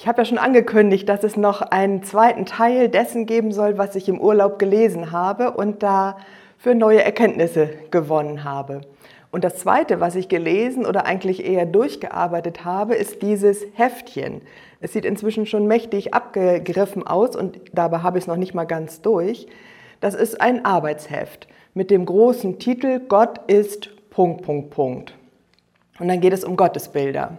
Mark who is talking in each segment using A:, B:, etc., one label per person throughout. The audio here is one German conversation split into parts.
A: Ich habe ja schon angekündigt, dass es noch einen zweiten Teil dessen geben soll, was ich im Urlaub gelesen habe und da für neue Erkenntnisse gewonnen habe. Und das Zweite, was ich gelesen oder eigentlich eher durchgearbeitet habe, ist dieses Heftchen. Es sieht inzwischen schon mächtig abgegriffen aus und dabei habe ich es noch nicht mal ganz durch. Das ist ein Arbeitsheft mit dem großen Titel Gott ist Punkt, Punkt, Punkt. Und dann geht es um Gottesbilder.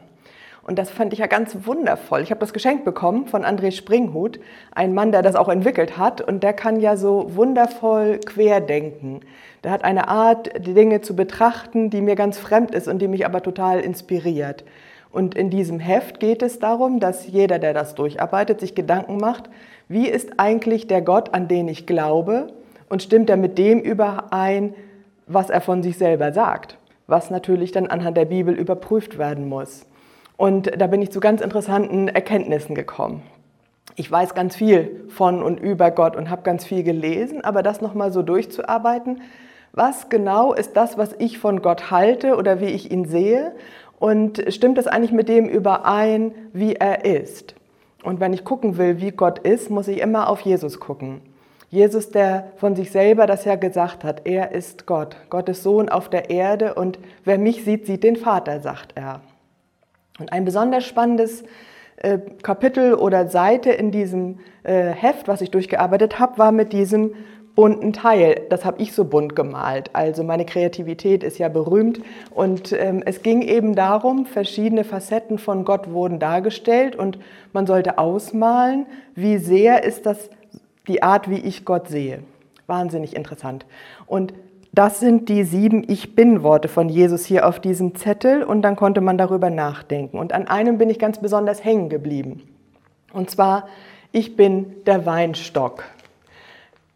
A: Und das fand ich ja ganz wundervoll. Ich habe das geschenkt bekommen von André Springhut, ein Mann, der das auch entwickelt hat. Und der kann ja so wundervoll querdenken. Der hat eine Art, die Dinge zu betrachten, die mir ganz fremd ist und die mich aber total inspiriert. Und in diesem Heft geht es darum, dass jeder, der das durcharbeitet, sich Gedanken macht, wie ist eigentlich der Gott, an den ich glaube? Und stimmt er mit dem überein, was er von sich selber sagt? Was natürlich dann anhand der Bibel überprüft werden muss. Und da bin ich zu ganz interessanten Erkenntnissen gekommen. Ich weiß ganz viel von und über Gott und habe ganz viel gelesen, aber das nochmal so durchzuarbeiten, was genau ist das, was ich von Gott halte oder wie ich ihn sehe und stimmt das eigentlich mit dem überein, wie er ist? Und wenn ich gucken will, wie Gott ist, muss ich immer auf Jesus gucken. Jesus, der von sich selber das ja gesagt hat, er ist Gott, Gottes Sohn auf der Erde und wer mich sieht, sieht den Vater, sagt er. Und ein besonders spannendes äh, Kapitel oder Seite in diesem äh, Heft, was ich durchgearbeitet habe, war mit diesem bunten Teil. Das habe ich so bunt gemalt. Also meine Kreativität ist ja berühmt. Und ähm, es ging eben darum, verschiedene Facetten von Gott wurden dargestellt und man sollte ausmalen, wie sehr ist das die Art, wie ich Gott sehe. Wahnsinnig interessant. Und das sind die sieben Ich bin-Worte von Jesus hier auf diesem Zettel und dann konnte man darüber nachdenken. Und an einem bin ich ganz besonders hängen geblieben. Und zwar, ich bin der Weinstock.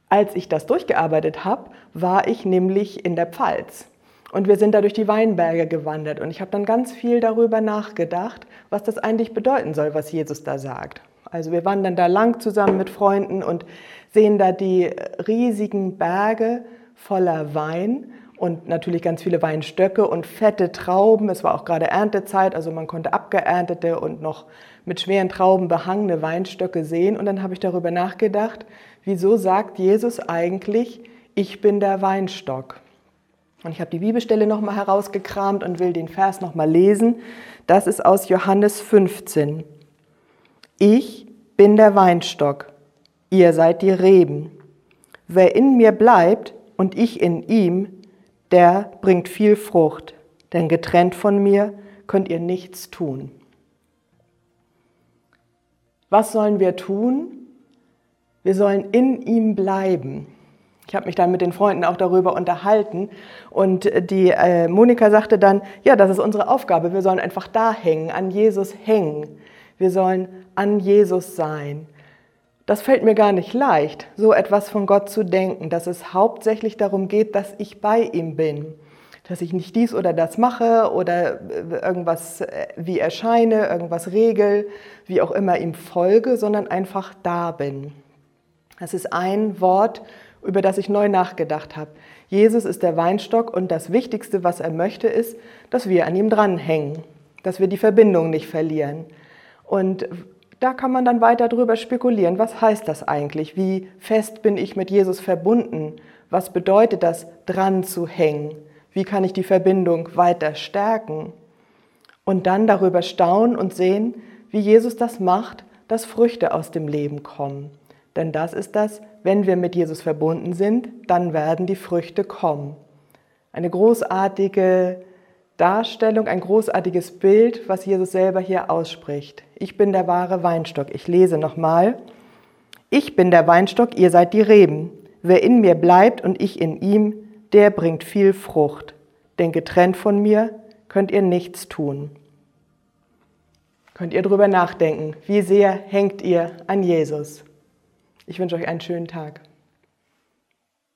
A: Als ich das durchgearbeitet habe, war ich nämlich in der Pfalz. Und wir sind da durch die Weinberge gewandert. Und ich habe dann ganz viel darüber nachgedacht, was das eigentlich bedeuten soll, was Jesus da sagt. Also wir wandern da lang zusammen mit Freunden und sehen da die riesigen Berge voller Wein und natürlich ganz viele Weinstöcke und fette Trauben. Es war auch gerade Erntezeit, also man konnte abgeerntete und noch mit schweren Trauben behangene Weinstöcke sehen. Und dann habe ich darüber nachgedacht, wieso sagt Jesus eigentlich, ich bin der Weinstock? Und ich habe die Bibelstelle nochmal herausgekramt und will den Vers nochmal lesen. Das ist aus Johannes 15. Ich bin der Weinstock, ihr seid die Reben. Wer in mir bleibt und ich in ihm, der bringt viel Frucht, denn getrennt von mir könnt ihr nichts tun. Was sollen wir tun? Wir sollen in ihm bleiben. Ich habe mich dann mit den Freunden auch darüber unterhalten und die äh, Monika sagte dann, ja, das ist unsere Aufgabe. Wir sollen einfach da hängen, an Jesus hängen. Wir sollen an Jesus sein. Das fällt mir gar nicht leicht, so etwas von Gott zu denken, dass es hauptsächlich darum geht, dass ich bei ihm bin, dass ich nicht dies oder das mache oder äh, irgendwas äh, wie erscheine, irgendwas regel, wie auch immer ihm folge, sondern einfach da bin. Das ist ein Wort, über das ich neu nachgedacht habe. Jesus ist der Weinstock und das Wichtigste, was er möchte, ist, dass wir an ihm dranhängen, dass wir die Verbindung nicht verlieren. Und da kann man dann weiter drüber spekulieren. Was heißt das eigentlich? Wie fest bin ich mit Jesus verbunden? Was bedeutet das, dran zu hängen? Wie kann ich die Verbindung weiter stärken? Und dann darüber staunen und sehen, wie Jesus das macht, dass Früchte aus dem Leben kommen. Denn das ist das, wenn wir mit Jesus verbunden sind, dann werden die Früchte kommen. Eine großartige Darstellung, ein großartiges Bild, was Jesus selber hier ausspricht. Ich bin der wahre Weinstock. Ich lese nochmal. Ich bin der Weinstock, ihr seid die Reben. Wer in mir bleibt und ich in ihm, der bringt viel Frucht. Denn getrennt von mir könnt ihr nichts tun. Könnt ihr drüber nachdenken, wie sehr hängt ihr an Jesus? Ich wünsche euch einen schönen Tag.